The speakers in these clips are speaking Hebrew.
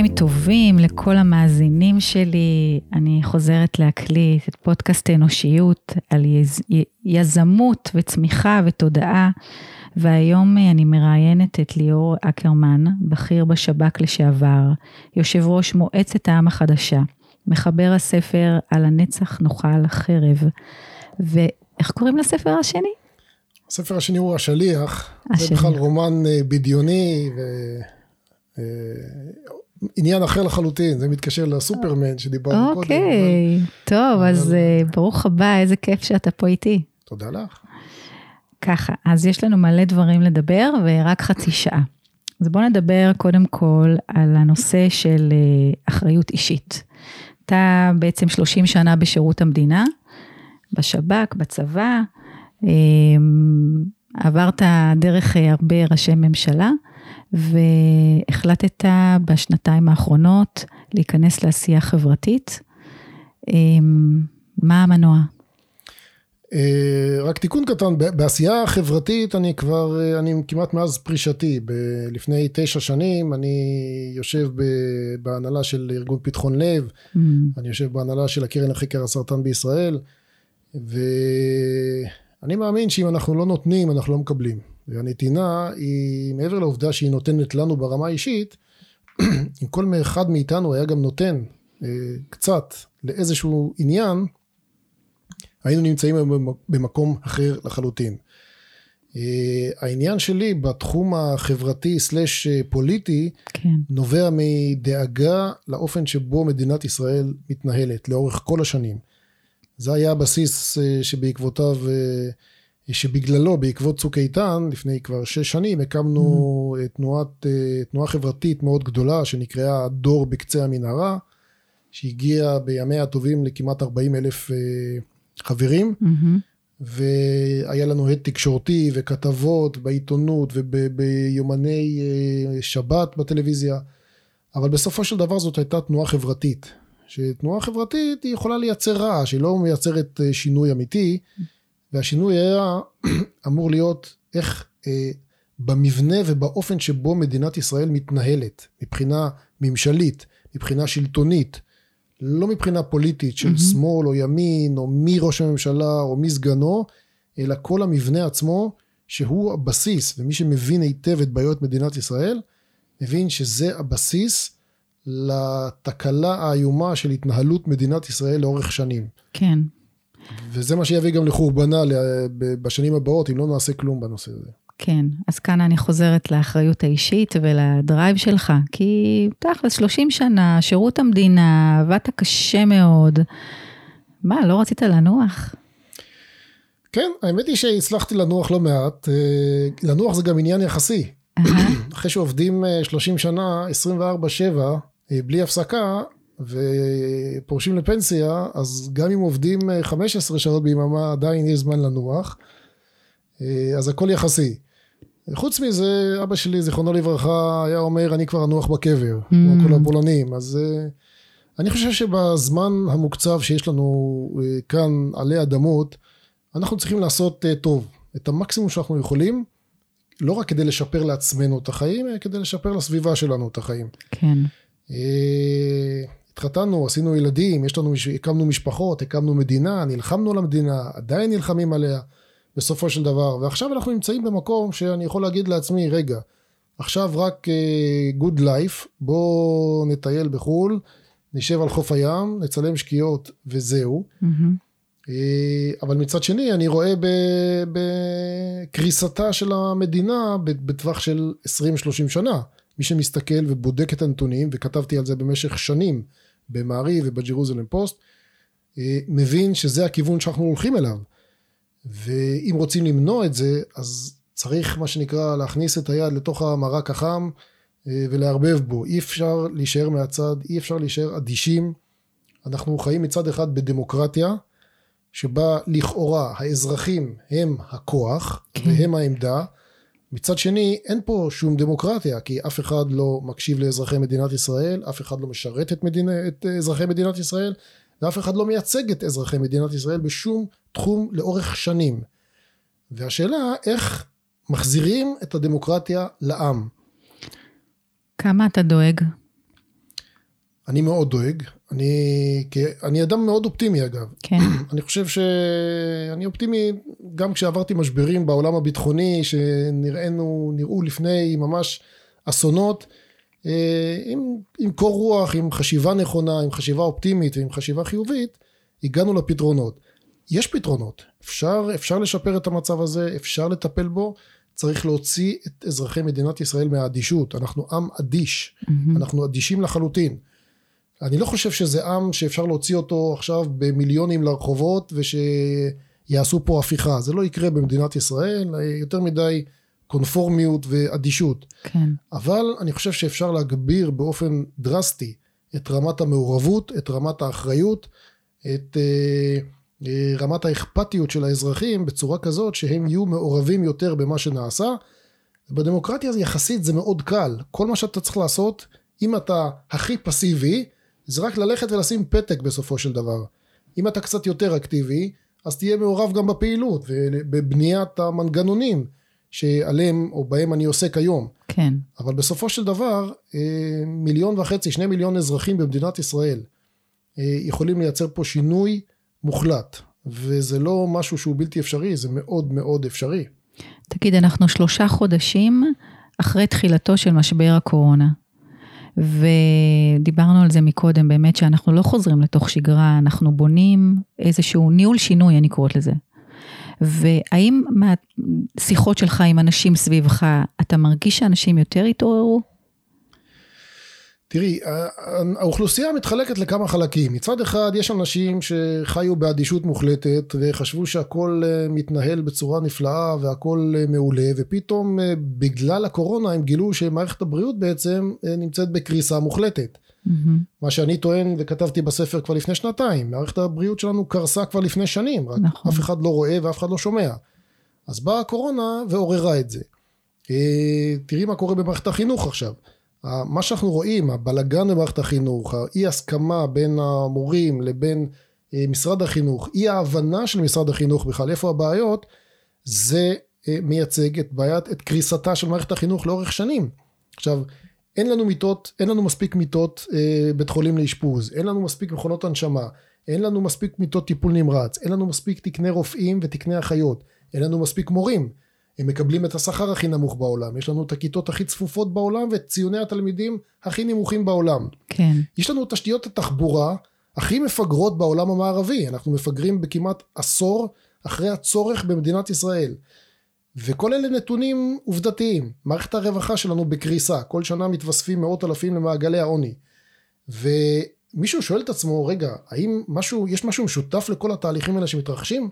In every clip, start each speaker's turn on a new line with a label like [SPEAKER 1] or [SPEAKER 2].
[SPEAKER 1] צהריים טובים לכל המאזינים שלי. אני חוזרת להקליט את פודקאסט אנושיות על יז, יזמות וצמיחה ותודעה, והיום אני מראיינת את ליאור אקרמן, בכיר בשב"כ לשעבר, יושב ראש מועצת העם החדשה, מחבר הספר על הנצח נאכל חרב. ואיך קוראים לספר השני?
[SPEAKER 2] הספר השני הוא השליח, השליח. זה בכלל רומן אה, בדיוני ו... אה, אחר לחלוטין, זה מתקשר לסופרמן שדיברנו
[SPEAKER 1] קודם. אוקיי, טוב, אז אה, ברוך הבא, איזה כיף שאתה פה איתי.
[SPEAKER 2] תודה לך.
[SPEAKER 1] ככה, אז יש לנו מלא דברים לדבר ורק חצי שעה. אז בואו נדבר קודם כל על הנושא של אה, אחריות אישית. אתה בעצם 30 שנה בשירות המדינה, בשב"כ, בצבא, עברת דרך הרבה ראשי ממשלה. והחלטת בשנתיים האחרונות להיכנס לעשייה חברתית. אמ, מה המנוע?
[SPEAKER 2] אה, רק תיקון קטן, בעשייה החברתית אני כבר, אה, אני כמעט מאז פרישתי, לפני תשע שנים אני יושב בהנהלה של ארגון פתחון לב, mm. אני יושב בהנהלה של הקרן לחקר הסרטן בישראל, ואני מאמין שאם אנחנו לא נותנים אנחנו לא מקבלים. והנתינה היא מעבר לעובדה שהיא נותנת לנו ברמה האישית, אם כל אחד מאיתנו היה גם נותן אה, קצת לאיזשהו עניין, היינו נמצאים במקום אחר לחלוטין. אה, העניין שלי בתחום החברתי סלש פוליטי כן. נובע מדאגה לאופן שבו מדינת ישראל מתנהלת לאורך כל השנים. זה היה הבסיס אה, שבעקבותיו שבגללו בעקבות צוק איתן לפני כבר שש שנים הקמנו mm. תנועת, אה, תנועה חברתית מאוד גדולה שנקראה דור בקצה המנהרה שהגיעה בימיה הטובים לכמעט 40 אלף אה, חברים mm-hmm. והיה לנו הד תקשורתי וכתבות בעיתונות וביומני אה, שבת בטלוויזיה. אבל בסופו של דבר זאת הייתה תנועה חברתית. שתנועה חברתית היא יכולה לייצר רעש היא לא מייצרת שינוי אמיתי. והשינוי היה אמור להיות איך אה, במבנה ובאופן שבו מדינת ישראל מתנהלת. מבחינה ממשלית, מבחינה שלטונית, לא מבחינה פוליטית של mm-hmm. שמאל או ימין או מי ראש הממשלה או מי סגנו, אלא כל המבנה עצמו שהוא הבסיס ומי שמבין היטב את בעיות מדינת ישראל מבין שזה הבסיס לתקלה האיומה של התנהלות מדינת ישראל לאורך שנים.
[SPEAKER 1] כן.
[SPEAKER 2] וזה מה שיביא גם לחורבנה בשנים הבאות, אם לא נעשה כלום בנושא הזה.
[SPEAKER 1] כן, אז כאן אני חוזרת לאחריות האישית ול drive שלך, כי תכלס 30 שנה, שירות המדינה, עבדת קשה מאוד. מה, לא רצית לנוח?
[SPEAKER 2] כן, האמת היא שהצלחתי לנוח לא מעט. אה, לנוח זה גם עניין יחסי. אחרי שעובדים 30 אה, שנה, 24-7, אה, בלי הפסקה, ופורשים לפנסיה, אז גם אם עובדים 15 אה, שעות ביממה עדיין יש זמן לנוח, אז הכל יחסי. חוץ מזה, אבא שלי, זיכרונו לברכה, היה אומר, אני כבר אנוח בקבר, mm. כמו כל הפולנים. אז אה, אני חושב שבזמן המוקצב שיש לנו כאן עלי אדמות, אנחנו צריכים לעשות טוב, את המקסימום שאנחנו יכולים, לא רק כדי לשפר לעצמנו את החיים, אלא כדי לשפר לסביבה שלנו את החיים.
[SPEAKER 1] כן.
[SPEAKER 2] התחתנו, עשינו ילדים, יש לנו, הקמנו משפחות, הקמנו מדינה, נלחמנו על המדינה, עדיין נלחמים עליה בסופו של דבר, ועכשיו אנחנו נמצאים במקום שאני יכול להגיד לעצמי, רגע, עכשיו רק uh, good life, בוא נטייל בחו"ל, נשב על חוף הים, נצלם שקיעות וזהו. Mm-hmm. Uh, אבל מצד שני אני רואה בקריסתה של המדינה בטווח של 20-30 שנה. מי שמסתכל ובודק את הנתונים, וכתבתי על זה במשך שנים במעריב ובג'רוזלם פוסט, אה, מבין שזה הכיוון שאנחנו הולכים אליו. ואם רוצים למנוע את זה, אז צריך מה שנקרא להכניס את היד לתוך המרק החם אה, ולערבב בו. אי אפשר להישאר מהצד, אי אפשר להישאר אדישים. אנחנו חיים מצד אחד בדמוקרטיה, שבה לכאורה האזרחים הם הכוח כן. והם העמדה, מצד שני, אין פה שום דמוקרטיה, כי אף אחד לא מקשיב לאזרחי מדינת ישראל, אף אחד לא משרת את, מדינה, את אזרחי מדינת ישראל, ואף אחד לא מייצג את אזרחי מדינת ישראל בשום תחום לאורך שנים. והשאלה, איך מחזירים את הדמוקרטיה לעם?
[SPEAKER 1] כמה אתה דואג?
[SPEAKER 2] אני מאוד דואג. אני, אני אדם מאוד אופטימי אגב.
[SPEAKER 1] כן.
[SPEAKER 2] אני חושב שאני אופטימי גם כשעברתי משברים בעולם הביטחוני שנראינו, נראו לפני ממש אסונות. אה, עם, עם קור רוח, עם חשיבה נכונה, עם חשיבה אופטימית ועם חשיבה חיובית, הגענו לפתרונות. יש פתרונות, אפשר, אפשר לשפר את המצב הזה, אפשר לטפל בו, צריך להוציא את אזרחי מדינת ישראל מהאדישות. אנחנו עם אדיש, mm-hmm. אנחנו אדישים לחלוטין. אני לא חושב שזה עם שאפשר להוציא אותו עכשיו במיליונים לרחובות ושיעשו פה הפיכה. זה לא יקרה במדינת ישראל, יותר מדי קונפורמיות ואדישות.
[SPEAKER 1] כן.
[SPEAKER 2] אבל אני חושב שאפשר להגביר באופן דרסטי את רמת המעורבות, את רמת האחריות, את אה, רמת האכפתיות של האזרחים בצורה כזאת שהם יהיו מעורבים יותר במה שנעשה. בדמוקרטיה יחסית זה מאוד קל. כל מה שאתה צריך לעשות, אם אתה הכי פסיבי, זה רק ללכת ולשים פתק בסופו של דבר. אם אתה קצת יותר אקטיבי, אז תהיה מעורב גם בפעילות ובבניית המנגנונים שעליהם או בהם אני עוסק היום.
[SPEAKER 1] כן.
[SPEAKER 2] אבל בסופו של דבר, אה, מיליון וחצי, שני מיליון אזרחים במדינת ישראל אה, יכולים לייצר פה שינוי מוחלט, וזה לא משהו שהוא בלתי אפשרי, זה מאוד מאוד אפשרי.
[SPEAKER 1] תגיד, אנחנו שלושה חודשים אחרי תחילתו של משבר הקורונה. ודיברנו על זה מקודם, באמת שאנחנו לא חוזרים לתוך שגרה, אנחנו בונים איזשהו ניהול שינוי, אני קוראת לזה. והאם מהשיחות שלך עם אנשים סביבך, אתה מרגיש שאנשים יותר התעוררו?
[SPEAKER 2] תראי, האוכלוסייה מתחלקת לכמה חלקים. מצד אחד יש אנשים שחיו באדישות מוחלטת וחשבו שהכל אה, מתנהל בצורה נפלאה והכל אה, מעולה ופתאום אה, בגלל הקורונה הם גילו שמערכת הבריאות בעצם נמצאת בקריסה מוחלטת. Mm-hmm. מה שאני טוען וכתבתי בספר כבר לפני שנתיים, מערכת הבריאות שלנו קרסה כבר לפני שנים, רק נכון. אף אחד לא רואה ואף אחד לא שומע. אז באה הקורונה ועוררה את זה. תראי מה קורה במערכת החינוך עכשיו. מה שאנחנו רואים, הבלגן במערכת החינוך, האי הסכמה בין המורים לבין אה, משרד החינוך, אי ההבנה של משרד החינוך בכלל איפה הבעיות, זה אה, מייצג את בעיית, את קריסתה של מערכת החינוך לאורך שנים. עכשיו, אין לנו מיטות, אין לנו מספיק מיטות אה, בית חולים לאשפוז, אין לנו מספיק מכונות הנשמה, אין לנו מספיק מיטות טיפול נמרץ, אין לנו מספיק תקני רופאים ותקני אחיות, אין לנו מספיק מורים. הם מקבלים את השכר הכי נמוך בעולם, יש לנו את הכיתות הכי צפופות בעולם ואת ציוני התלמידים הכי נמוכים בעולם.
[SPEAKER 1] כן.
[SPEAKER 2] יש לנו תשתיות התחבורה הכי מפגרות בעולם המערבי, אנחנו מפגרים בכמעט עשור אחרי הצורך במדינת ישראל. וכל אלה נתונים עובדתיים. מערכת הרווחה שלנו בקריסה, כל שנה מתווספים מאות אלפים למעגלי העוני. ומישהו שואל את עצמו, רגע, האם משהו, יש משהו משותף לכל התהליכים האלה שמתרחשים?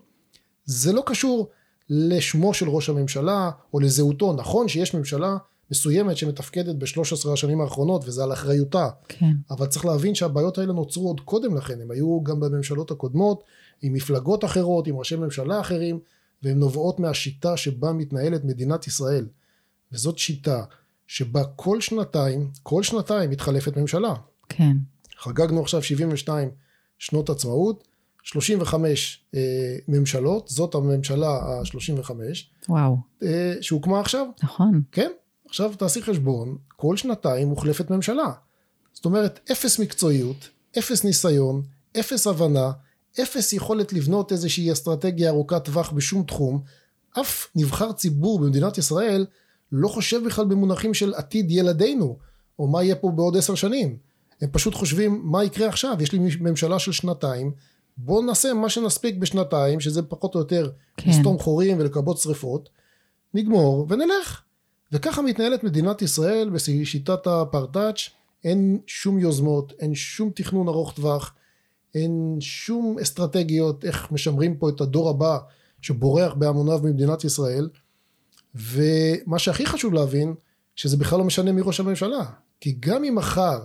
[SPEAKER 2] זה לא קשור לשמו של ראש הממשלה או לזהותו. נכון שיש ממשלה מסוימת שמתפקדת ב-13 השנים האחרונות וזה על אחריותה.
[SPEAKER 1] כן.
[SPEAKER 2] אבל צריך להבין שהבעיות האלה נוצרו עוד קודם לכן, הם היו גם בממשלות הקודמות, עם מפלגות אחרות, עם ראשי ממשלה אחרים, והן נובעות מהשיטה שבה מתנהלת מדינת ישראל. וזאת שיטה שבה כל שנתיים, כל שנתיים מתחלפת ממשלה.
[SPEAKER 1] כן.
[SPEAKER 2] חגגנו עכשיו 72 שנות עצמאות, 35 אה, ממשלות, זאת הממשלה ה-35.
[SPEAKER 1] וואו.
[SPEAKER 2] אה, שהוקמה עכשיו.
[SPEAKER 1] נכון.
[SPEAKER 2] כן, עכשיו תעשי חשבון, כל שנתיים מוחלפת ממשלה. זאת אומרת, אפס מקצועיות, אפס ניסיון, אפס הבנה, אפס יכולת לבנות איזושהי אסטרטגיה ארוכת טווח בשום תחום. אף נבחר ציבור במדינת ישראל לא חושב בכלל במונחים של עתיד ילדינו, או מה יהיה פה בעוד עשר שנים. הם פשוט חושבים מה יקרה עכשיו, יש לי ממשלה של שנתיים, בואו נעשה מה שנספיק בשנתיים, שזה פחות או יותר כן. לסתום חורים ולכבות שריפות, נגמור ונלך. וככה מתנהלת מדינת ישראל בשיטת הפרטאץ', אין שום יוזמות, אין שום תכנון ארוך טווח, אין שום אסטרטגיות איך משמרים פה את הדור הבא שבורח בהמוניו ממדינת ישראל. ומה שהכי חשוב להבין, שזה בכלל לא משנה מי ראש הממשלה. כי גם אם מחר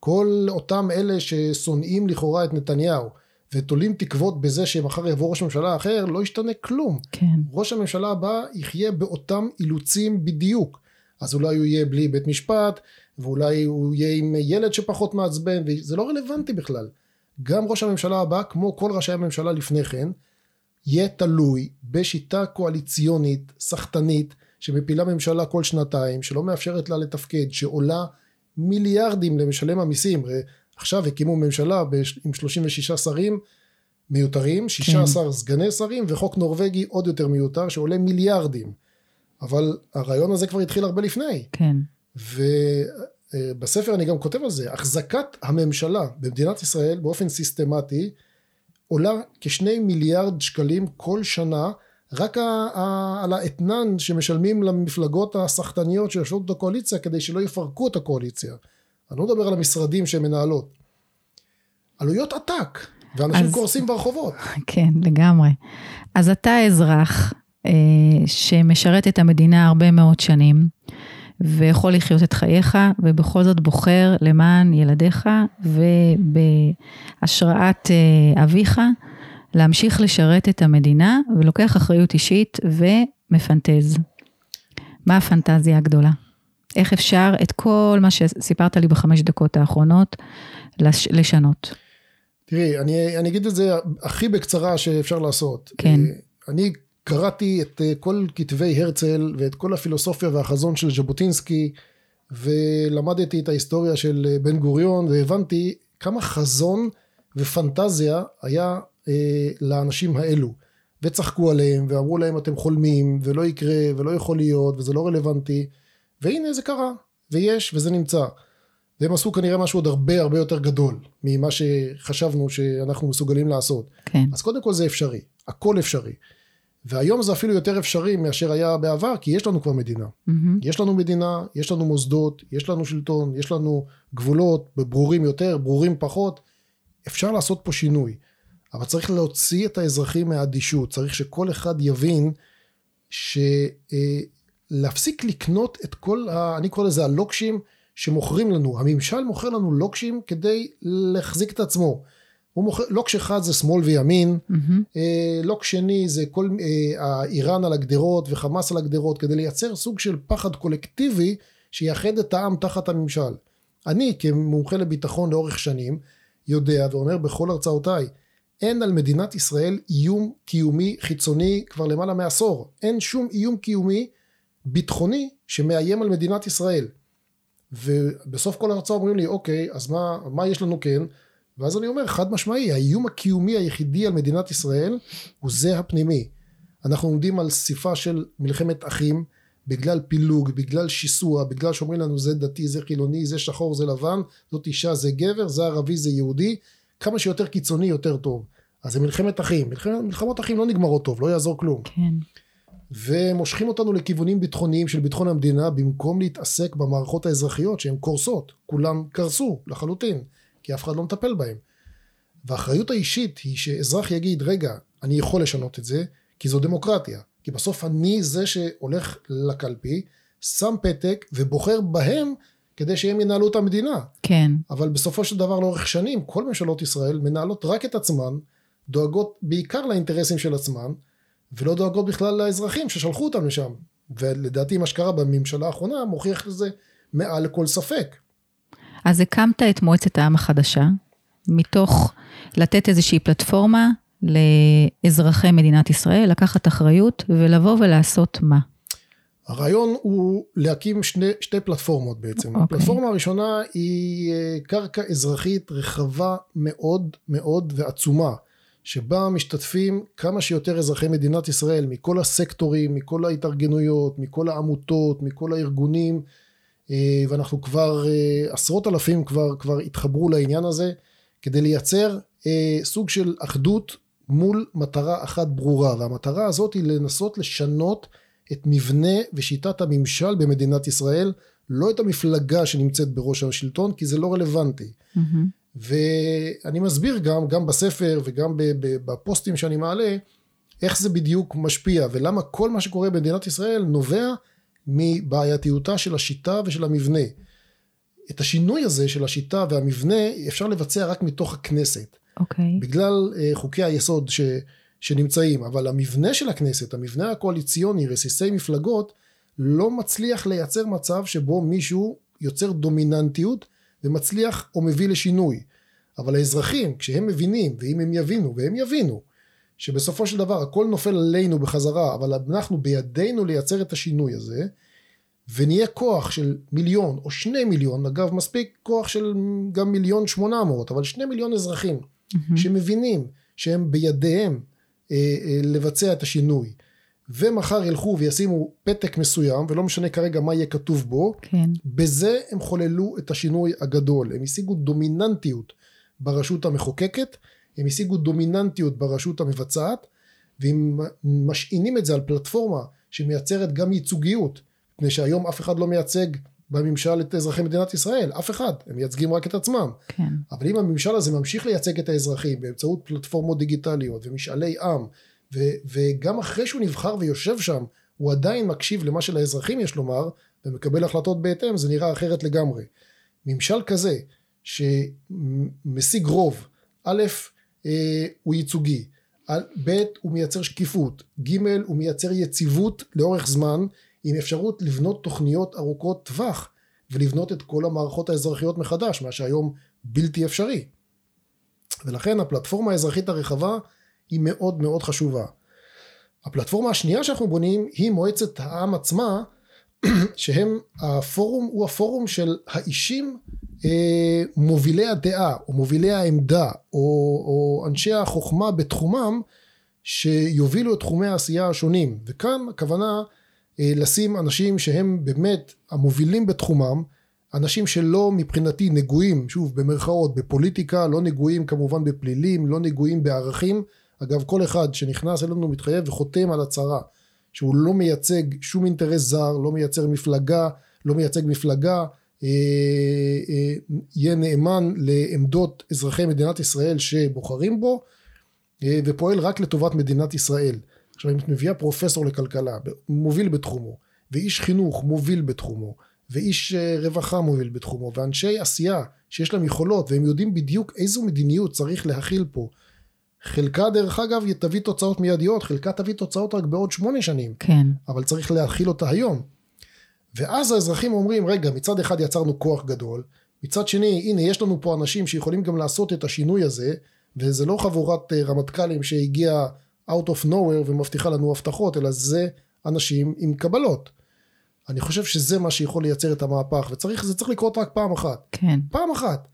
[SPEAKER 2] כל אותם אלה ששונאים לכאורה את נתניהו, ותולים תקוות בזה שמחר יבוא ראש ממשלה אחר, לא ישתנה כלום.
[SPEAKER 1] כן.
[SPEAKER 2] ראש הממשלה הבא יחיה באותם אילוצים בדיוק. אז אולי הוא יהיה בלי בית משפט, ואולי הוא יהיה עם ילד שפחות מעצבן, וזה לא רלוונטי בכלל. גם ראש הממשלה הבא, כמו כל ראשי הממשלה לפני כן, יהיה תלוי בשיטה קואליציונית, סחטנית, שמפילה ממשלה כל שנתיים, שלא מאפשרת לה לתפקד, שעולה מיליארדים למשלם המיסים. עכשיו הקימו ממשלה עם 36 שרים מיותרים, 16 כן. סגני שרים וחוק נורבגי עוד יותר מיותר שעולה מיליארדים. אבל הרעיון הזה כבר התחיל הרבה לפני.
[SPEAKER 1] כן.
[SPEAKER 2] ובספר אני גם כותב על זה, החזקת הממשלה במדינת ישראל באופן סיסטמטי עולה כשני מיליארד שקלים כל שנה רק על האתנן שמשלמים למפלגות הסחטניות שיושבות בקואליציה כדי שלא יפרקו את הקואליציה. אני לא מדבר על המשרדים שהן מנהלות. עלויות עתק, ואנשים אז, קורסים ברחובות.
[SPEAKER 1] כן, לגמרי. אז אתה אזרח אה, שמשרת את המדינה הרבה מאוד שנים, ויכול לחיות את חייך, ובכל זאת בוחר למען ילדיך, ובהשראת אה, אביך, להמשיך לשרת את המדינה, ולוקח אחריות אישית ומפנטז. מה הפנטזיה הגדולה? איך אפשר את כל מה שסיפרת לי בחמש דקות האחרונות לש, לשנות?
[SPEAKER 2] תראי, אני, אני אגיד את זה הכי בקצרה שאפשר לעשות.
[SPEAKER 1] כן.
[SPEAKER 2] אה, אני קראתי את אה, כל כתבי הרצל ואת כל הפילוסופיה והחזון של ז'בוטינסקי, ולמדתי את ההיסטוריה של אה, בן גוריון, והבנתי כמה חזון ופנטזיה היה אה, לאנשים האלו. וצחקו עליהם, ואמרו להם אתם חולמים, ולא יקרה, ולא יכול להיות, וזה לא רלוונטי. והנה זה קרה, ויש, וזה נמצא. והם עשו כנראה משהו עוד הרבה הרבה יותר גדול ממה שחשבנו שאנחנו מסוגלים לעשות.
[SPEAKER 1] כן.
[SPEAKER 2] אז קודם כל זה אפשרי, הכל אפשרי. והיום זה אפילו יותר אפשרי מאשר היה בעבר, כי יש לנו כבר מדינה. Mm-hmm. יש לנו מדינה, יש לנו מוסדות, יש לנו שלטון, יש לנו גבולות ברורים יותר, ברורים פחות. אפשר לעשות פה שינוי. אבל צריך להוציא את האזרחים מהאדישות, צריך שכל אחד יבין שלהפסיק אה, לקנות את כל, ה, אני קורא לזה הלוקשים שמוכרים לנו, הממשל מוכר לנו לוקשים כדי להחזיק את עצמו. הוא מוכר, לוקש אחד זה שמאל וימין, mm-hmm. לוק שני זה כל אה, איראן על הגדרות וחמאס על הגדרות, כדי לייצר סוג של פחד קולקטיבי שיאחד את העם תחת הממשל. אני כמומחה לביטחון לאורך שנים יודע ואומר בכל הרצאותיי אין על מדינת ישראל איום קיומי חיצוני כבר למעלה מעשור. אין שום איום קיומי ביטחוני שמאיים על מדינת ישראל. ובסוף כל הרצאה אומרים לי, אוקיי, אז מה, מה יש לנו כן? ואז אני אומר, חד משמעי, האיום הקיומי היחידי על מדינת ישראל הוא זה הפנימי. אנחנו עומדים על סיפה של מלחמת אחים, בגלל פילוג, בגלל שיסוע, בגלל שאומרים לנו זה דתי, זה חילוני, זה שחור, זה לבן, זאת אישה, זה גבר, זה ערבי, זה יהודי, כמה שיותר קיצוני יותר טוב. אז זה מלחמת אחים, מלחמת, מלחמות אחים לא נגמרות טוב, לא יעזור כלום.
[SPEAKER 1] כן.
[SPEAKER 2] ומושכים אותנו לכיוונים ביטחוניים של ביטחון המדינה במקום להתעסק במערכות האזרחיות שהן קורסות, כולן קרסו לחלוטין, כי אף אחד לא מטפל בהן. והאחריות האישית היא שאזרח יגיד רגע אני יכול לשנות את זה כי זו דמוקרטיה כי בסוף אני זה שהולך לקלפי שם פתק ובוחר בהם כדי שהם ינהלו את המדינה.
[SPEAKER 1] כן.
[SPEAKER 2] אבל בסופו של דבר לאורך שנים כל ממשלות ישראל מנהלות רק את עצמן, דואגות בעיקר לאינטרסים של עצמן, ולא דואגות בכלל לאזרחים ששלחו אותם לשם. ולדעתי מה שקרה בממשלה האחרונה מוכיח לזה מעל לכל ספק.
[SPEAKER 1] אז הקמת את מועצת העם החדשה, מתוך לתת איזושהי פלטפורמה לאזרחי מדינת ישראל, לקחת אחריות ולבוא ולעשות מה?
[SPEAKER 2] הרעיון הוא להקים שני, שתי פלטפורמות בעצם. Okay. אוקיי. הפלטפורמה הראשונה היא אה, קרקע אזרחית רחבה מאוד מאוד ועצומה, שבה משתתפים כמה שיותר אזרחי מדינת ישראל מכל הסקטורים, מכל ההתארגנויות, מכל העמותות, מכל הארגונים, אה, ואנחנו כבר אה, עשרות אלפים כבר, כבר התחברו לעניין הזה, כדי לייצר סוג של אחדות מול מטרה אחת ברורה, והמטרה הזאת היא לנסות לשנות את מבנה ושיטת הממשל במדינת ישראל, לא את המפלגה שנמצאת בראש השלטון, כי זה לא רלוונטי. Mm-hmm. ואני מסביר גם, גם בספר וגם בפוסטים שאני מעלה, איך זה בדיוק משפיע, ולמה כל מה שקורה במדינת ישראל נובע מבעייתיותה של השיטה ושל המבנה. את השינוי הזה של השיטה והמבנה אפשר לבצע רק מתוך הכנסת.
[SPEAKER 1] אוקיי.
[SPEAKER 2] בגלל אה, חוקי היסוד ש, שנמצאים, אבל המבנה של הכנסת, המבנה הקואליציוני, רסיסי מפלגות, לא מצליח לייצר מצב שבו מישהו יוצר דומיננטיות ומצליח או מביא לשינוי. אבל האזרחים, כשהם מבינים, ואם הם יבינו, והם יבינו, שבסופו של דבר הכל נופל עלינו בחזרה, אבל אנחנו בידינו לייצר את השינוי הזה, ונהיה כוח של מיליון או שני מיליון, אגב מספיק כוח של גם מיליון שמונה מאות, אבל שני מיליון אזרחים mm-hmm. שמבינים שהם בידיהם אה, אה, לבצע את השינוי, ומחר ילכו וישימו פתק מסוים, ולא משנה כרגע מה יהיה כתוב בו,
[SPEAKER 1] כן.
[SPEAKER 2] בזה הם חוללו את השינוי הגדול, הם השיגו דומיננטיות ברשות המחוקקת, הם השיגו דומיננטיות ברשות המבצעת, ואם משעינים את זה על פלטפורמה שמייצרת גם ייצוגיות, מפני שהיום אף אחד לא מייצג בממשל את אזרחי מדינת ישראל, אף אחד, הם מייצגים רק את עצמם.
[SPEAKER 1] כן.
[SPEAKER 2] אבל אם הממשל הזה ממשיך לייצג את האזרחים באמצעות פלטפורמות דיגיטליות ומשאלי עם, ו- וגם אחרי שהוא נבחר ויושב שם, הוא עדיין מקשיב למה שלאזרחים יש לומר, ומקבל החלטות בהתאם, זה נראה אחרת לגמרי. ממשל כזה, שמשיג רוב, א', אה, הוא ייצוגי, ב', הוא מייצר שקיפות, ג', הוא מייצר יציבות לאורך זמן, עם אפשרות לבנות תוכניות ארוכות טווח ולבנות את כל המערכות האזרחיות מחדש, מה שהיום בלתי אפשרי. ולכן הפלטפורמה האזרחית הרחבה היא מאוד מאוד חשובה. הפלטפורמה השנייה שאנחנו בונים היא מועצת העם עצמה, שהם הפורום, הוא הפורום של האישים אה, מובילי הדעה או מובילי העמדה או, או אנשי החוכמה בתחומם שיובילו את תחומי העשייה השונים וכאן הכוונה אה, לשים אנשים שהם באמת המובילים בתחומם, אנשים שלא מבחינתי נגועים, שוב במרכאות, בפוליטיקה, לא נגועים כמובן בפלילים, לא נגועים בערכים, אגב כל אחד שנכנס אלינו מתחייב וחותם על הצהרה שהוא לא מייצג שום אינטרס זר, לא מייצר מפלגה, לא מייצג מפלגה, אה, אה, יהיה נאמן לעמדות אזרחי מדינת ישראל שבוחרים בו ופועל רק לטובת מדינת ישראל. עכשיו אם את מביאה פרופסור לכלכלה, מוביל בתחומו, ואיש חינוך מוביל בתחומו, ואיש אה, רווחה מוביל בתחומו, ואנשי עשייה שיש להם יכולות, והם יודעים בדיוק איזו מדיניות צריך להכיל פה. חלקה דרך אגב תביא תוצאות מיידיות, חלקה תביא תוצאות רק בעוד שמונה שנים.
[SPEAKER 1] כן.
[SPEAKER 2] אבל צריך להכיל אותה היום. ואז האזרחים אומרים, רגע, מצד אחד יצרנו כוח גדול, מצד שני, הנה, יש לנו פה אנשים שיכולים גם לעשות את השינוי הזה, וזה לא חבורת אה, רמטכ"לים שהגיעה out of nowhere ומבטיחה לנו הבטחות, אלא זה אנשים עם קבלות. אני חושב שזה מה שיכול לייצר את המהפך, וצריך, זה צריך לקרות רק פעם אחת.
[SPEAKER 1] כן.
[SPEAKER 2] פעם אחת.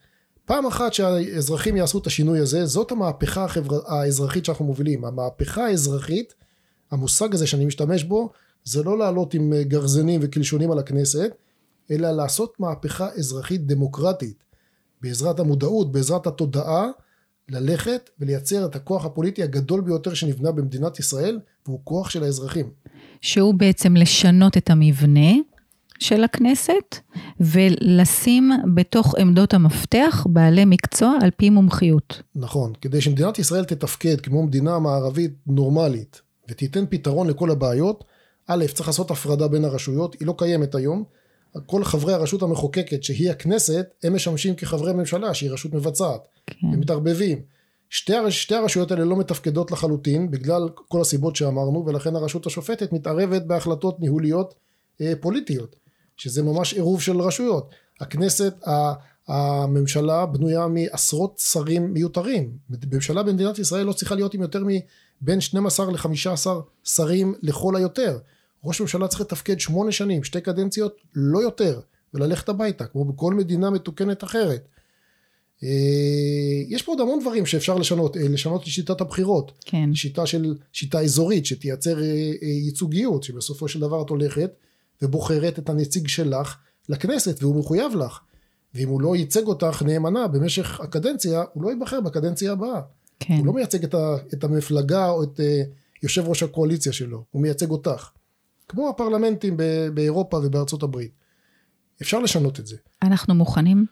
[SPEAKER 2] פעם אחת שהאזרחים יעשו את השינוי הזה, זאת המהפכה החבר... האזרחית שאנחנו מובילים. המהפכה האזרחית, המושג הזה שאני משתמש בו, זה לא לעלות עם גרזנים וקלשונים על הכנסת, אלא לעשות מהפכה אזרחית דמוקרטית. בעזרת המודעות, בעזרת התודעה, ללכת ולייצר את הכוח הפוליטי הגדול ביותר שנבנה במדינת ישראל, והוא כוח של האזרחים.
[SPEAKER 1] שהוא בעצם לשנות את המבנה של הכנסת, ולשים בתוך עמדות המפתח בעלי מקצוע על פי מומחיות.
[SPEAKER 2] נכון, כדי שמדינת ישראל תתפקד כמו מדינה מערבית נורמלית, ותיתן פתרון לכל הבעיות, א', צריך לעשות הפרדה בין הרשויות, היא לא קיימת היום. כל חברי הרשות המחוקקת שהיא הכנסת, הם משמשים כחברי ממשלה שהיא רשות מבצעת. כן. הם מתערבבים. שתי, הרש, שתי הרשויות האלה לא מתפקדות לחלוטין בגלל כל הסיבות שאמרנו ולכן הרשות השופטת מתערבת בהחלטות ניהוליות אה, פוליטיות שזה ממש עירוב של רשויות. הכנסת, הממשלה בנויה מעשרות שרים מיותרים. ממשלה במדינת ישראל לא צריכה להיות עם יותר מבין 12 ל-15 שרים לכל היותר. ראש ממשלה צריך לתפקד שמונה שנים, שתי קדנציות, לא יותר, וללכת הביתה, כמו בכל מדינה מתוקנת אחרת. אה, יש פה עוד המון דברים שאפשר לשנות, אה, לשנות את שיטת הבחירות.
[SPEAKER 1] כן.
[SPEAKER 2] שיטה של, שיטה אזורית שתייצר אה, ייצוגיות, שבסופו של דבר את הולכת ובוחרת את הנציג שלך לכנסת והוא מחויב לך. ואם הוא לא ייצג אותך נאמנה במשך הקדנציה, הוא לא ייבחר בקדנציה הבאה.
[SPEAKER 1] כן.
[SPEAKER 2] הוא לא מייצג את, ה, את המפלגה או את יושב ראש הקואליציה שלו, הוא מייצג אותך. כמו הפרלמנטים באירופה ובארצות הברית. אפשר לשנות את זה.
[SPEAKER 1] אנחנו מוכנים?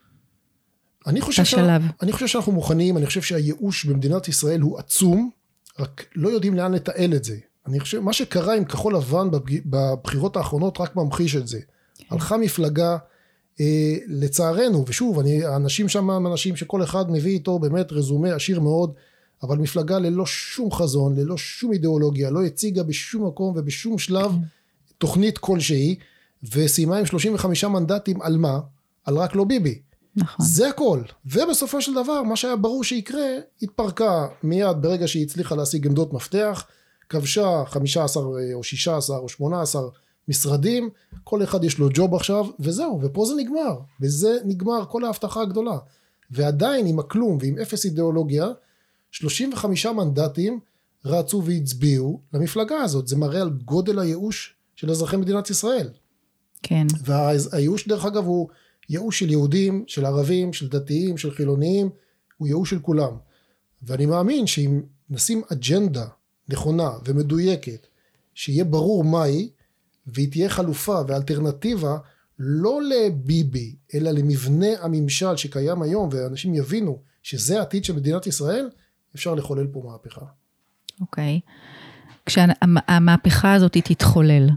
[SPEAKER 2] אני חושב, שה... אני חושב שאנחנו מוכנים, אני חושב שהייאוש במדינת ישראל הוא עצום, רק לא יודעים לאן לתעל את זה. אני חושב, מה שקרה עם כחול לבן בבחירות האחרונות רק ממחיש את זה. כן. הלכה מפלגה אה, לצערנו, ושוב, אני, האנשים שם הם אנשים שכל אחד מביא איתו באמת רזומה עשיר מאוד, אבל מפלגה ללא שום חזון, ללא שום אידיאולוגיה, לא הציגה בשום מקום ובשום שלב תוכנית כלשהי, וסיימה עם 35 מנדטים על מה? על רק לא ביבי.
[SPEAKER 1] נכון.
[SPEAKER 2] זה הכל. ובסופו של דבר, מה שהיה ברור שיקרה, התפרקה מיד ברגע שהיא הצליחה להשיג עמדות מפתח, כבשה 15 או 16 או 18 משרדים, כל אחד יש לו ג'וב עכשיו, וזהו, ופה זה נגמר. וזה נגמר כל ההבטחה הגדולה. ועדיין עם הכלום ועם אפס אידיאולוגיה, 35 מנדטים רצו והצביעו למפלגה הזאת. זה מראה על גודל הייאוש של אזרחי מדינת ישראל.
[SPEAKER 1] כן.
[SPEAKER 2] והייאוש דרך אגב הוא ייאוש של יהודים, של ערבים, של דתיים, של חילוניים, הוא ייאוש של כולם. ואני מאמין שאם נשים אג'נדה נכונה ומדויקת, שיהיה ברור מהי, והיא תהיה חלופה ואלטרנטיבה לא לביבי, אלא למבנה הממשל שקיים היום, ואנשים יבינו שזה העתיד של מדינת ישראל, אפשר לחולל פה מהפכה.
[SPEAKER 1] אוקיי. כשהמהפכה הזאת תתחולל,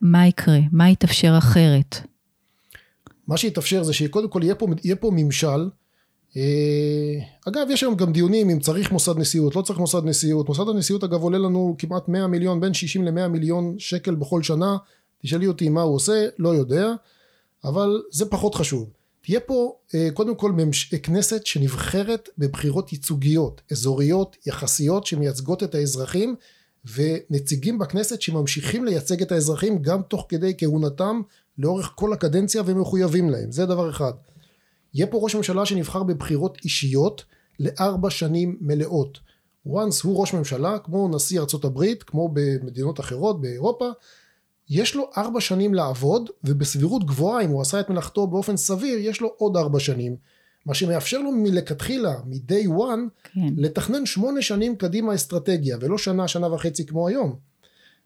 [SPEAKER 1] מה יקרה? מה יתאפשר אחרת?
[SPEAKER 2] מה שיתאפשר זה שקודם כל יהיה פה, יהיה פה ממשל. אה, אגב, יש היום גם דיונים אם צריך מוסד נשיאות, לא צריך מוסד נשיאות. מוסד הנשיאות אגב עולה לנו כמעט 100 מיליון, בין 60 ל-100 מיליון שקל בכל שנה. תשאלי אותי מה הוא עושה, לא יודע, אבל זה פחות חשוב. תהיה פה אה, קודם כל ממש, כנסת שנבחרת בבחירות ייצוגיות, אזוריות, יחסיות, שמייצגות את האזרחים, ונציגים בכנסת שממשיכים לייצג את האזרחים גם תוך כדי כהונתם לאורך כל הקדנציה ומחויבים להם, זה דבר אחד. יהיה פה ראש ממשלה שנבחר בבחירות אישיות לארבע שנים מלאות. once הוא ראש ממשלה, כמו נשיא ארצות הברית, כמו במדינות אחרות באירופה, יש לו ארבע שנים לעבוד, ובסבירות גבוהה, אם הוא עשה את מלאכתו באופן סביר, יש לו עוד ארבע שנים. מה שמאפשר לו מלכתחילה, מ-day one, כן. לתכנן שמונה שנים קדימה אסטרטגיה, ולא שנה, שנה וחצי כמו היום.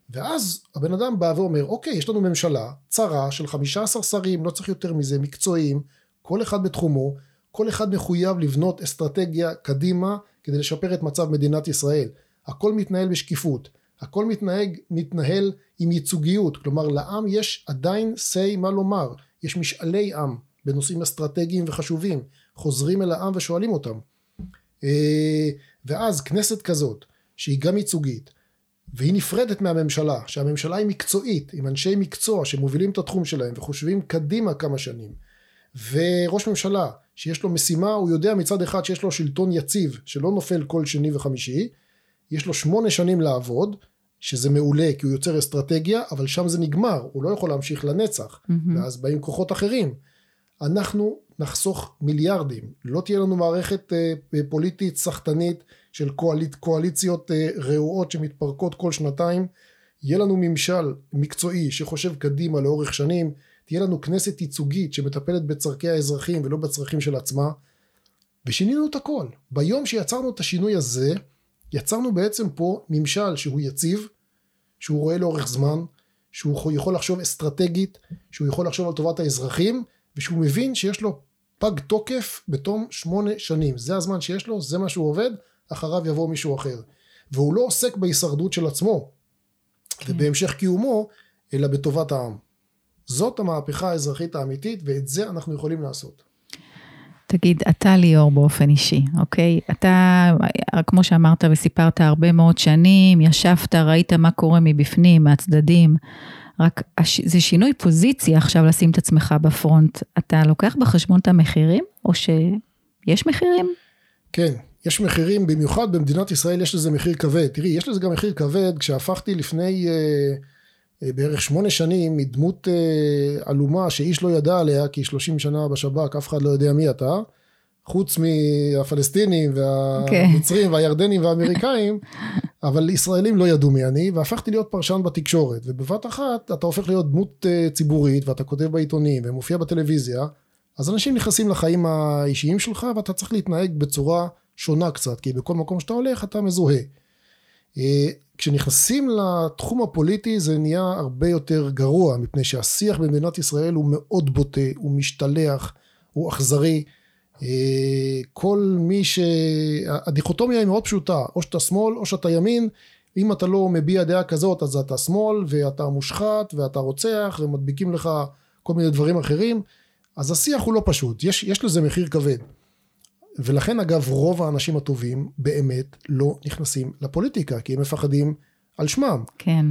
[SPEAKER 2] ואז הבן אדם בא ואומר, אוקיי, יש לנו ממשלה צרה של 15 שרים, לא צריך יותר מזה, מקצועיים, כל אחד בתחומו, כל אחד מחויב לבנות אסטרטגיה קדימה כדי לשפר את מצב מדינת ישראל. הכל מתנהל בשקיפות, הכל מתנהג, מתנהל עם ייצוגיות, כלומר לעם יש עדיין say מה לומר, יש משאלי עם בנושאים אסטרטגיים וחשובים, חוזרים אל העם ושואלים אותם. אה, ואז כנסת כזאת, שהיא גם ייצוגית, והיא נפרדת מהממשלה, שהממשלה היא מקצועית, עם אנשי מקצוע שמובילים את התחום שלהם וחושבים קדימה כמה שנים, וראש ממשלה שיש לו משימה, הוא יודע מצד אחד שיש לו שלטון יציב שלא נופל כל שני וחמישי, יש לו שמונה שנים לעבוד, שזה מעולה כי הוא יוצר אסטרטגיה, אבל שם זה נגמר, הוא לא יכול להמשיך לנצח, mm-hmm. ואז באים כוחות אחרים. אנחנו נחסוך מיליארדים, לא תהיה לנו מערכת אה, פוליטית סחטנית של קואליצ, קואליציות אה, רעועות שמתפרקות כל שנתיים, יהיה לנו ממשל מקצועי שחושב קדימה לאורך שנים, תהיה לנו כנסת ייצוגית שמטפלת בצורכי האזרחים ולא בצרכים של עצמה, ושינינו את הכל. ביום שיצרנו את השינוי הזה, יצרנו בעצם פה ממשל שהוא יציב, שהוא רואה לאורך זמן, שהוא יכול לחשוב אסטרטגית, שהוא יכול לחשוב על טובת האזרחים, ושהוא מבין שיש לו פג תוקף בתום שמונה שנים. זה הזמן שיש לו, זה מה שהוא עובד, אחריו יבוא מישהו אחר. והוא לא עוסק בהישרדות של עצמו, כן. ובהמשך קיומו, אלא בטובת העם. זאת המהפכה האזרחית האמיתית, ואת זה אנחנו יכולים לעשות.
[SPEAKER 1] תגיד, אתה ליאור באופן אישי, אוקיי? אתה, כמו שאמרת וסיפרת, הרבה מאוד שנים, ישבת, ראית מה קורה מבפנים, מהצדדים. רק זה שינוי פוזיציה עכשיו לשים את עצמך בפרונט. אתה לוקח בחשבון את המחירים, או שיש מחירים?
[SPEAKER 2] כן, יש מחירים, במיוחד במדינת ישראל יש לזה מחיר כבד. תראי, יש לזה גם מחיר כבד כשהפכתי לפני אה, בערך שמונה שנים מדמות אה, עלומה שאיש לא ידע עליה, כי שלושים שנה בשב"כ אף אחד לא יודע מי אתה, חוץ מהפלסטינים והמצרים okay. והירדנים והאמריקאים, אבל ישראלים לא ידעו מי אני, והפכתי להיות פרשן בתקשורת, ובבת אחת אתה הופך להיות דמות אה, ציבורית, ואתה כותב בעיתונים ומופיע בטלוויזיה, אז אנשים נכנסים לחיים האישיים שלך, ואתה צריך להתנהג בצורה שונה קצת, כי בכל מקום שאתה הולך אתה מזוהה. כשנכנסים לתחום הפוליטי זה נהיה הרבה יותר גרוע, מפני שהשיח במדינת ישראל הוא מאוד בוטה, הוא משתלח, הוא אכזרי. אה, כל מי ש... הדיכוטומיה היא מאוד פשוטה, או שאתה שמאל או שאתה ימין, אם אתה לא מביע דעה כזאת אז אתה שמאל ואתה מושחת ואתה רוצח ומדביקים לך כל מיני דברים אחרים. אז השיח הוא לא פשוט, יש, יש לזה מחיר כבד. ולכן אגב רוב האנשים הטובים באמת לא נכנסים לפוליטיקה, כי הם מפחדים על שמם.
[SPEAKER 1] כן.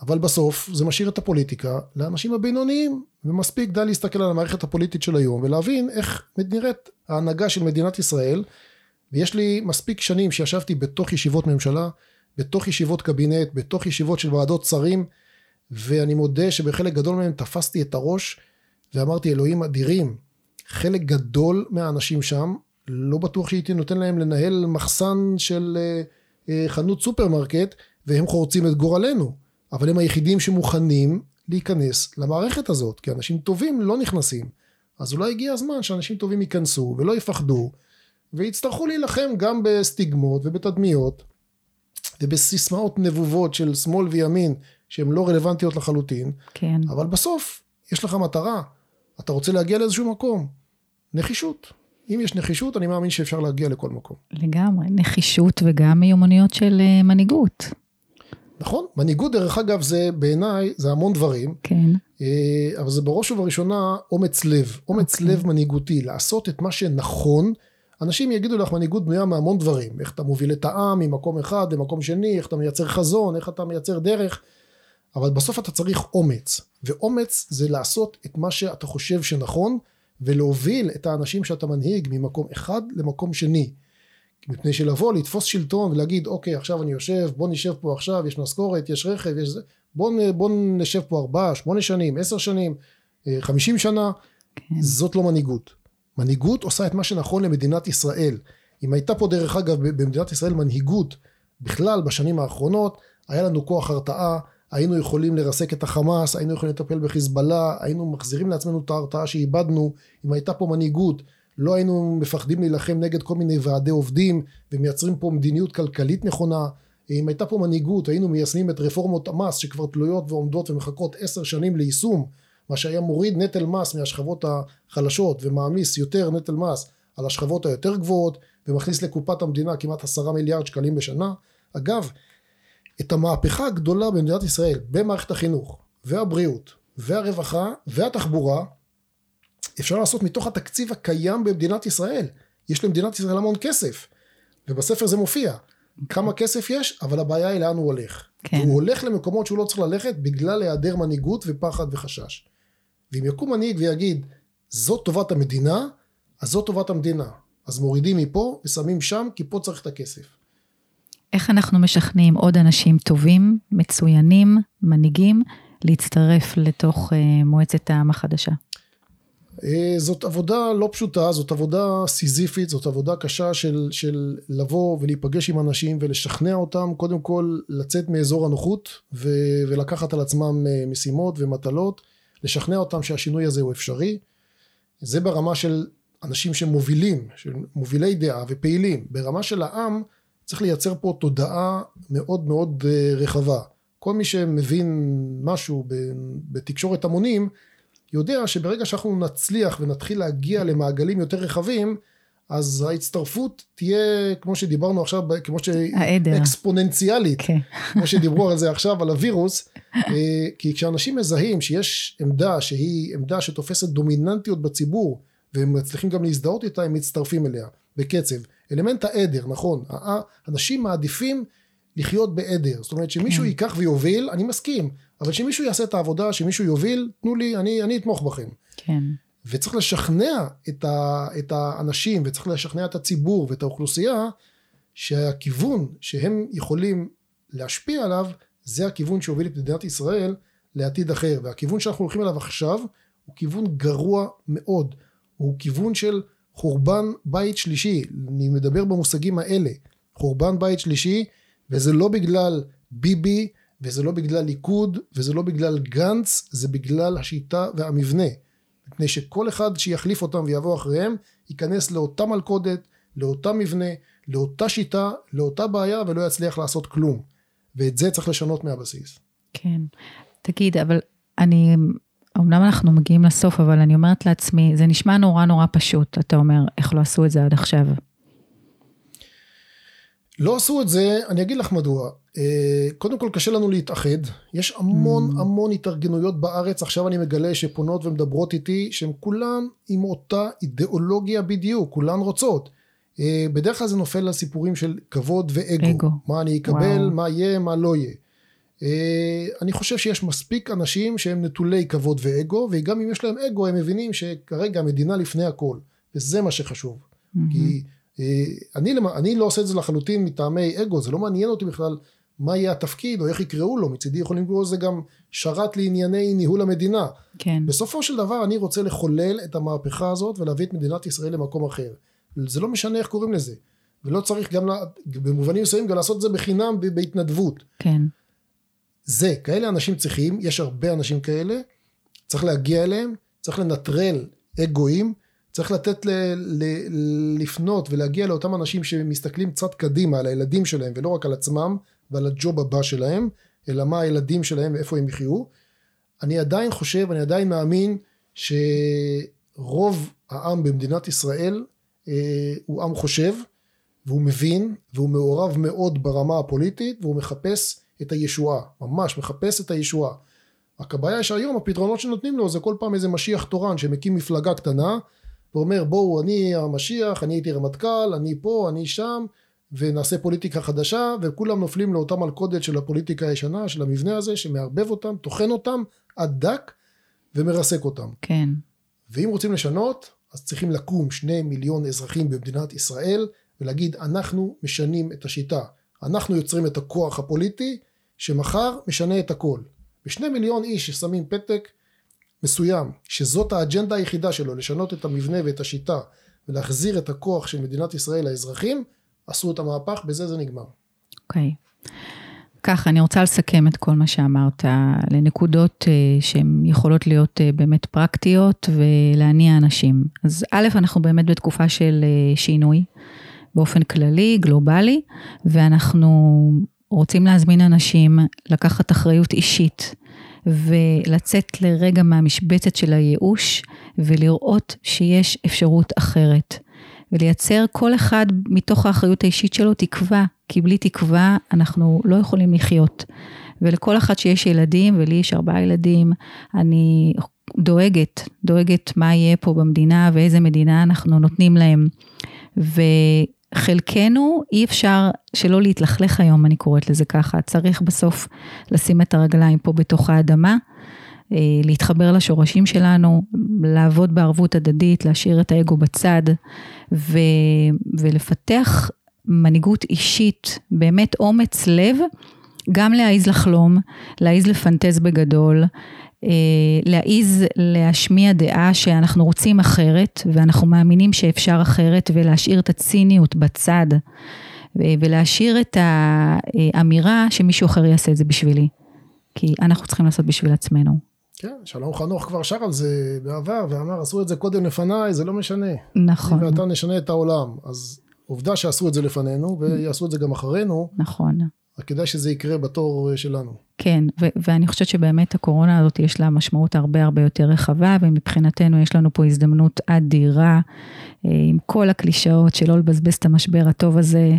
[SPEAKER 2] אבל בסוף זה משאיר את הפוליטיקה לאנשים הבינוניים, ומספיק די להסתכל על המערכת הפוליטית של היום ולהבין איך נראית ההנהגה של מדינת ישראל. ויש לי מספיק שנים שישבתי בתוך ישיבות ממשלה, בתוך ישיבות קבינט, בתוך ישיבות של ועדות שרים, ואני מודה שבחלק גדול מהם תפסתי את הראש ואמרתי אלוהים אדירים, חלק גדול מהאנשים שם, לא בטוח שהייתי נותן להם לנהל מחסן של אה, אה, חנות סופרמרקט והם חורצים את גורלנו, אבל הם היחידים שמוכנים להיכנס למערכת הזאת, כי אנשים טובים לא נכנסים. אז אולי הגיע הזמן שאנשים טובים ייכנסו ולא יפחדו ויצטרכו להילחם גם בסטיגמות ובתדמיות ובסיסמאות נבובות של שמאל וימין שהן לא רלוונטיות לחלוטין.
[SPEAKER 1] כן.
[SPEAKER 2] אבל בסוף יש לך מטרה, אתה רוצה להגיע לאיזשהו מקום. נחישות. אם יש נחישות, אני מאמין שאפשר להגיע לכל מקום.
[SPEAKER 1] לגמרי, נחישות וגם מיומנויות של אה, מנהיגות.
[SPEAKER 2] נכון, מנהיגות דרך אגב זה בעיניי, זה המון דברים.
[SPEAKER 1] כן.
[SPEAKER 2] אה, אבל זה בראש ובראשונה אומץ לב. אומץ okay. אוקיי. לב מנהיגותי, לעשות את מה שנכון. אנשים יגידו לך מנהיגות בנויה מהמון דברים. איך אתה מוביל את העם ממקום אחד למקום שני, איך אתה מייצר חזון, איך אתה מייצר דרך. אבל בסוף אתה צריך אומץ. ואומץ זה לעשות את מה שאתה חושב שנכון, ולהוביל את האנשים שאתה מנהיג ממקום אחד למקום שני. מפני שלבוא, לתפוס שלטון ולהגיד, אוקיי, עכשיו אני יושב, בוא נשב פה עכשיו, יש משכורת, יש רכב, יש זה, בוא, בוא נשב פה ארבעה, שמונה שנים, עשר שנים, אה, חמישים שנה, כן. זאת לא מנהיגות. מנהיגות עושה את מה שנכון למדינת ישראל. אם הייתה פה דרך אגב במדינת ישראל מנהיגות בכלל בשנים האחרונות, היה לנו כוח הרתעה, היינו יכולים לרסק את החמאס, היינו יכולים לטפל בחיזבאללה, היינו מחזירים לעצמנו את ההרתעה שאיבדנו, אם הייתה פה מנהיגות, לא היינו מפחדים להילחם נגד כל מיני ועדי עובדים ומייצרים פה מדיניות כלכלית נכונה, אם הייתה פה מנהיגות היינו מיישמים את רפורמות המס שכבר תלויות ועומדות ומחכות עשר שנים ליישום, מה שהיה מוריד נטל מס מהשכבות החלשות ומעמיס יותר נטל מס על השכבות היותר גבוהות ומכניס לקופת המדינה כמעט עשרה מיליארד שקלים בשנה. אגב, את המהפכה הגדולה במדינת ישראל במערכת החינוך והבריאות והרווחה והתחבורה אפשר לעשות מתוך התקציב הקיים במדינת ישראל. יש למדינת ישראל המון כסף ובספר זה מופיע כמה כסף יש אבל הבעיה היא לאן הוא הולך. כן. הוא הולך למקומות שהוא לא צריך ללכת בגלל היעדר מנהיגות ופחד וחשש. ואם יקום מנהיג ויגיד זאת טובת המדינה אז זאת טובת המדינה אז מורידים מפה ושמים שם כי פה צריך את הכסף.
[SPEAKER 1] איך אנחנו משכנעים עוד אנשים טובים, מצוינים, מנהיגים, להצטרף לתוך uh, מועצת העם החדשה?
[SPEAKER 2] Uh, זאת עבודה לא פשוטה, זאת עבודה סיזיפית, זאת עבודה קשה של, של לבוא ולהיפגש עם אנשים ולשכנע אותם, קודם כל לצאת מאזור הנוחות ו, ולקחת על עצמם uh, משימות ומטלות, לשכנע אותם שהשינוי הזה הוא אפשרי. זה ברמה של אנשים שמובילים, של מובילי דעה ופעילים. ברמה של העם, צריך לייצר פה תודעה מאוד מאוד אה, רחבה. כל מי שמבין משהו בתקשורת המונים, יודע שברגע שאנחנו נצליח ונתחיל להגיע למעגלים יותר רחבים, אז ההצטרפות תהיה, כמו שדיברנו עכשיו, כמו ש...
[SPEAKER 1] העדר.
[SPEAKER 2] אקספוננציאלית, okay. כן. כמו שדיברו על זה עכשיו, על הווירוס, אה, כי כשאנשים מזהים שיש עמדה שהיא עמדה שתופסת דומיננטיות בציבור, והם מצליחים גם להזדהות איתה, הם מצטרפים אליה בקצב. אלמנט העדר, נכון, אנשים מעדיפים לחיות בעדר, זאת אומרת שמישהו כן. ייקח ויוביל, אני מסכים, אבל שמישהו יעשה את העבודה, שמישהו יוביל, תנו לי, אני, אני אתמוך בכם.
[SPEAKER 1] כן.
[SPEAKER 2] וצריך לשכנע את, ה, את האנשים, וצריך לשכנע את הציבור ואת האוכלוסייה, שהכיוון שהם יכולים להשפיע עליו, זה הכיוון שהוביל את מדינת ישראל לעתיד אחר. והכיוון שאנחנו הולכים אליו עכשיו, הוא כיוון גרוע מאוד. הוא כיוון של חורבן בית שלישי, אני מדבר במושגים האלה, חורבן בית שלישי, וזה לא בגלל ביבי, וזה לא בגלל ליכוד, וזה לא בגלל גנץ, זה בגלל השיטה והמבנה. מפני שכל אחד שיחליף אותם ויבוא אחריהם, ייכנס לאותה מלכודת, לאותה מבנה, לאותה שיטה, לאותה בעיה, ולא יצליח לעשות כלום. ואת זה צריך לשנות מהבסיס.
[SPEAKER 1] כן. תגיד, אבל אני אמנם אנחנו מגיעים לסוף, אבל אני אומרת לעצמי, זה נשמע נורא נורא פשוט, אתה אומר, איך לא עשו את זה עד עכשיו?
[SPEAKER 2] לא עשו את זה, אני אגיד לך מדוע. אה, קודם כל קשה לנו להתאחד, יש המון mm. המון התארגנויות בארץ, עכשיו אני מגלה שפונות ומדברות איתי, שהן כולן עם אותה אידיאולוגיה בדיוק, כולן רוצות. אה, בדרך כלל זה נופל על סיפורים של כבוד ואגו. אגו. מה אני אקבל, וואו. מה יהיה, מה לא יהיה. אה, אני חושב שיש מספיק אנשים שהם נטולי כבוד ואגו, וגם אם יש להם אגו הם מבינים שכרגע המדינה לפני הכל, וזה מה שחשוב. Mm-hmm. כי אה, אני, אני לא עושה את זה לחלוטין מטעמי אגו, זה לא מעניין אותי בכלל מה יהיה התפקיד או איך יקראו לו, מצידי יכולים לקרוא לזה גם שרת לענייני ניהול המדינה.
[SPEAKER 1] כן.
[SPEAKER 2] בסופו של דבר אני רוצה לחולל את המהפכה הזאת ולהביא את מדינת ישראל למקום אחר. זה לא משנה איך קוראים לזה. ולא צריך גם, במובנים מסוימים גם לעשות את זה בחינם בהתנדבות.
[SPEAKER 1] כן.
[SPEAKER 2] זה, כאלה אנשים צריכים, יש הרבה אנשים כאלה, צריך להגיע אליהם, צריך לנטרל אגואים, צריך לתת ל, ל, לפנות ולהגיע לאותם אנשים שמסתכלים קצת קדימה על הילדים שלהם ולא רק על עצמם ועל הג'וב הבא שלהם, אלא מה הילדים שלהם ואיפה הם יחיו. אני עדיין חושב, אני עדיין מאמין שרוב העם במדינת ישראל אה, הוא עם חושב והוא מבין והוא מעורב מאוד ברמה הפוליטית והוא מחפש את הישועה, ממש מחפש את הישועה. רק הבעיה שהיום הפתרונות שנותנים לו זה כל פעם איזה משיח תורן שמקים מפלגה קטנה ואומר בואו אני המשיח, אני הייתי רמטכ"ל, אני פה, אני שם ונעשה פוליטיקה חדשה וכולם נופלים לאותה מלכודת של הפוליטיקה הישנה, של המבנה הזה שמערבב אותם, טוחן אותם עד דק ומרסק אותם.
[SPEAKER 1] כן.
[SPEAKER 2] ואם רוצים לשנות אז צריכים לקום שני מיליון אזרחים במדינת ישראל ולהגיד אנחנו משנים את השיטה, אנחנו יוצרים את הכוח הפוליטי שמחר משנה את הכל. ושני מיליון איש ששמים פתק מסוים, שזאת האג'נדה היחידה שלו, לשנות את המבנה ואת השיטה ולהחזיר את הכוח של מדינת ישראל לאזרחים, עשו את המהפך, בזה זה נגמר.
[SPEAKER 1] אוקיי. Okay. ככה, אני רוצה לסכם את כל מה שאמרת לנקודות uh, שהן יכולות להיות uh, באמת פרקטיות ולהניע אנשים. אז א', אנחנו באמת בתקופה של uh, שינוי באופן כללי, גלובלי, ואנחנו רוצים להזמין אנשים לקחת אחריות אישית ולצאת לרגע מהמשבצת של הייאוש ולראות שיש אפשרות אחרת. ולייצר כל אחד מתוך האחריות האישית שלו תקווה, כי בלי תקווה אנחנו לא יכולים לחיות. ולכל אחת שיש ילדים, ולי יש ארבעה ילדים, אני דואגת, דואגת מה יהיה פה במדינה ואיזה מדינה אנחנו נותנים להם. וחלקנו אי אפשר שלא להתלכלך היום, אני קוראת לזה ככה, צריך בסוף לשים את הרגליים פה בתוך האדמה. אה, להתחבר לשורשים שלנו, לעבוד בערבות הדדית, להשאיר את האגו בצד ו, ולפתח מנהיגות אישית, באמת אומץ לב, גם להעיז לחלום, להעיז לפנטז בגדול, להעיז להשמיע דעה שאנחנו רוצים אחרת ואנחנו מאמינים שאפשר אחרת ולהשאיר את הציניות בצד ולהשאיר את האמירה שמישהו אחר יעשה את זה בשבילי. כי אנחנו צריכים לעשות בשביל עצמנו.
[SPEAKER 2] כן, שלום חנוך כבר שר על זה בעבר ואמר עשו את זה קודם לפניי זה לא משנה.
[SPEAKER 1] נכון.
[SPEAKER 2] ואתה נשנה את העולם אז עובדה שעשו את זה לפנינו ויעשו את זה גם אחרינו.
[SPEAKER 1] נכון.
[SPEAKER 2] רק כדאי שזה יקרה בתור שלנו.
[SPEAKER 1] כן, ו- ואני חושבת שבאמת הקורונה הזאת יש לה משמעות הרבה הרבה יותר רחבה, ומבחינתנו יש לנו פה הזדמנות אדירה אה, עם כל הקלישאות של לא לבזבז את המשבר הטוב הזה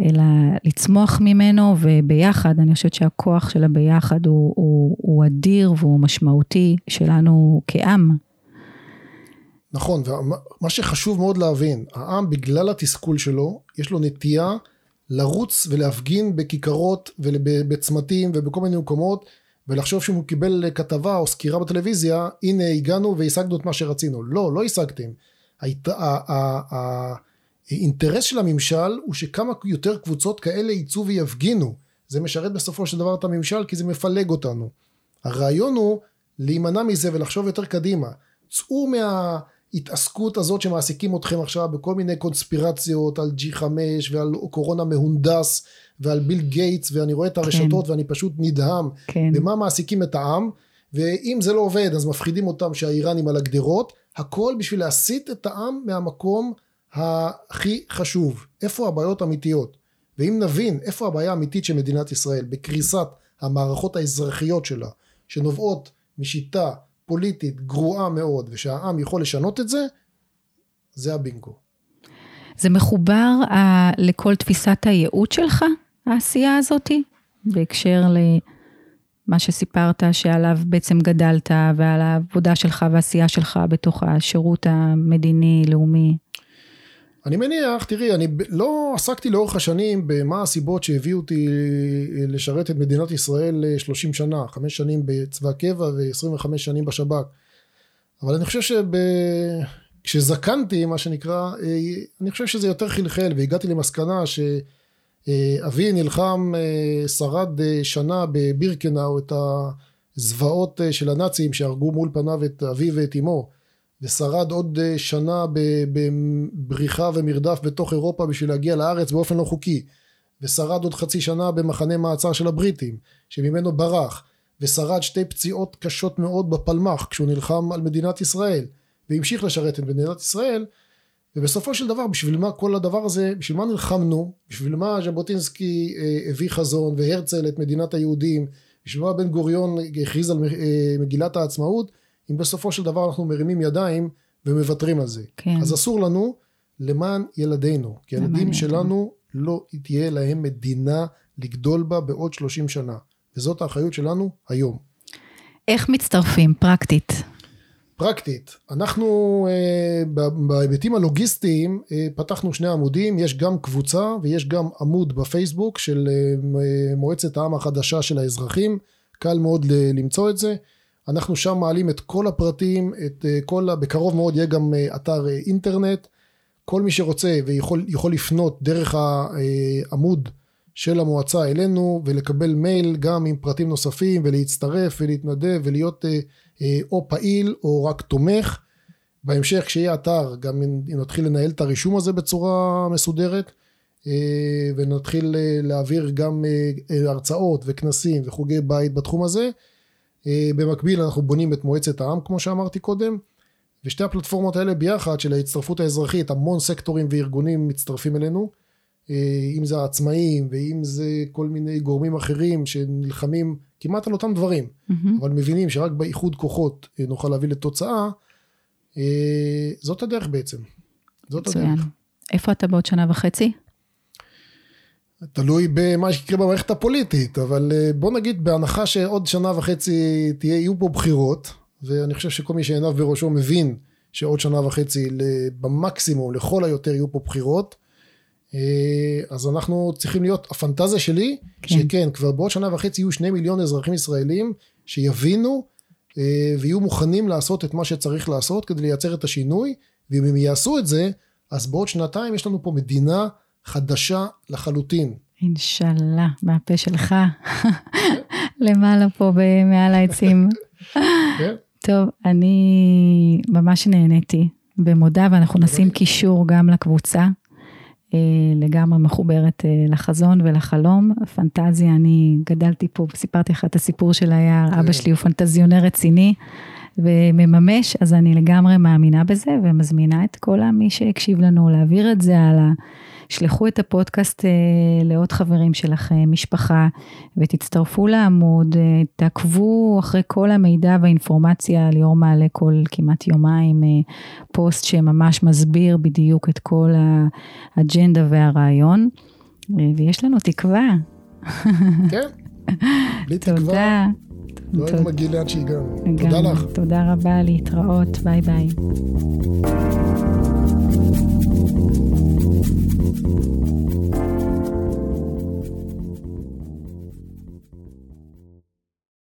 [SPEAKER 1] אלא לצמוח ממנו, וביחד, אני חושבת שהכוח של הביחד הוא, הוא, הוא אדיר והוא משמעותי שלנו כעם.
[SPEAKER 2] נכון, ומה שחשוב מאוד להבין, העם בגלל התסכול שלו, יש לו נטייה לרוץ ולהפגין בכיכרות ובצמתים ובכל מיני מקומות, ולחשוב שהוא קיבל כתבה או סקירה בטלוויזיה, הנה הגענו והשגנו את מה שרצינו. לא, לא השגתם. האינטרס של הממשל הוא שכמה יותר קבוצות כאלה יצאו ויפגינו. זה משרת בסופו של דבר את הממשל כי זה מפלג אותנו. הרעיון הוא להימנע מזה ולחשוב יותר קדימה. צאו מההתעסקות הזאת שמעסיקים אתכם עכשיו בכל מיני קונספירציות על G5 ועל קורונה מהונדס ועל ביל גייטס ואני רואה את הרשתות כן. ואני פשוט נדהם כן. במה מעסיקים את העם ואם זה לא עובד אז מפחידים אותם שהאיראנים על הגדרות הכל בשביל להסיט את העם מהמקום הכי חשוב, איפה הבעיות האמיתיות. ואם נבין איפה הבעיה האמיתית של מדינת ישראל, בקריסת המערכות האזרחיות שלה, שנובעות משיטה פוליטית גרועה מאוד, ושהעם יכול לשנות את זה, זה הבינגו.
[SPEAKER 1] זה מחובר uh, לכל תפיסת הייעוד שלך, העשייה הזאתי, בהקשר למה שסיפרת שעליו בעצם גדלת, ועל העבודה שלך והעשייה שלך בתוך השירות המדיני-לאומי.
[SPEAKER 2] אני מניח, תראי, אני לא עסקתי לאורך השנים במה הסיבות שהביאו אותי לשרת את מדינת ישראל 30 שנה, חמש שנים בצבא קבע ו-25 שנים בשב"כ. אבל אני חושב שכשזקנתי, מה שנקרא, אני חושב שזה יותר חלחל, והגעתי למסקנה שאבי נלחם, שרד שנה בבירקנאו את הזוועות של הנאצים שהרגו מול פניו את אבי ואת אמו. ושרד עוד אה, שנה בבריחה ומרדף בתוך אירופה בשביל להגיע לארץ באופן לא חוקי. ושרד עוד חצי שנה במחנה מעצר של הבריטים שממנו ברח. ושרד שתי פציעות קשות מאוד בפלמ"ח כשהוא נלחם על מדינת ישראל והמשיך לשרת את מדינת ישראל. ובסופו של דבר בשביל מה כל הדבר הזה בשביל מה נלחמנו? בשביל מה ז'בוטינסקי אה, הביא חזון והרצל את מדינת היהודים? בשביל מה בן גוריון הכריז על אה, מגילת העצמאות אם בסופו של דבר אנחנו מרימים ידיים ומוותרים על זה. כן. אז אסור לנו למען ילדינו, כי הילדים שלנו לא תהיה להם מדינה לגדול בה בעוד 30 שנה, וזאת האחריות שלנו היום.
[SPEAKER 1] איך מצטרפים פרקטית?
[SPEAKER 2] פרקטית, אנחנו אה, בהיבטים הלוגיסטיים אה, פתחנו שני עמודים, יש גם קבוצה ויש גם עמוד בפייסבוק של אה, מועצת העם החדשה של האזרחים, קל מאוד למצוא את זה. אנחנו שם מעלים את כל הפרטים, את אה, כל, בקרוב מאוד יהיה גם אה, אתר אה, אינטרנט, כל מי שרוצה ויכול לפנות דרך העמוד של המועצה אלינו ולקבל מייל גם עם פרטים נוספים ולהצטרף ולהתנדב ולהיות או פעיל או רק תומך. בהמשך כשיהיה אתר גם נתחיל לנהל את הרישום הזה בצורה מסודרת ונתחיל להעביר גם הרצאות וכנסים וחוגי בית בתחום הזה. אה, במקביל אנחנו בונים את מועצת העם כמו שאמרתי קודם ושתי הפלטפורמות האלה ביחד של ההצטרפות האזרחית המון סקטורים וארגונים מצטרפים אלינו אה, אם זה העצמאים ואם זה כל מיני גורמים אחרים שנלחמים כמעט על אותם דברים mm-hmm. אבל מבינים שרק באיחוד כוחות אה, נוכל להביא לתוצאה זאת הדרך בעצם זאת מצוין. הדרך.
[SPEAKER 1] איפה אתה בעוד שנה וחצי?
[SPEAKER 2] תלוי במה שיקרה במערכת הפוליטית, אבל אה, בוא נגיד בהנחה שעוד שנה וחצי תהיה, יהיו פה בחירות, ואני חושב שכל מי שעיניו בראשו מבין שעוד שנה וחצי במקסימום, לכל היותר יהיו פה בחירות, אה, אז אנחנו צריכים להיות, הפנטזיה שלי, כן. שכן, כבר בעוד שנה וחצי יהיו שני מיליון אזרחים ישראלים שיבינו אה, ויהיו מוכנים לעשות את מה שצריך לעשות כדי לייצר את השינוי, ואם הם יעשו את זה, אז בעוד שנתיים יש לנו פה מדינה חדשה לחלוטין.
[SPEAKER 1] אינשאללה, מהפה שלך, למעלה פה מעל העצים. כן. טוב, אני ממש נהניתי במודע, ואנחנו נשים קישור גם לקבוצה, אה, לגמרי מחוברת אה, לחזון ולחלום. פנטזיה, אני גדלתי פה, סיפרתי לך את הסיפור של היער, אבא כן. שלי הוא פנטזיונר רציני. ומממש, אז אני לגמרי מאמינה בזה ומזמינה את כל מי שהקשיב לנו להעביר את זה הלאה. שלחו את הפודקאסט אה, לעוד חברים שלכם, משפחה, ותצטרפו לעמוד, אה, תעקבו אחרי כל המידע והאינפורמציה, ליאור מעלה כל כמעט יומיים אה, פוסט שממש מסביר בדיוק את כל האג'נדה והרעיון, ויש לנו תקווה.
[SPEAKER 2] כן, בלי תקווה. תודה. לא היינו מגיעים לאן שהגענו. תודה לך.
[SPEAKER 1] תודה רבה, להתראות, ביי ביי. Mm-hmm.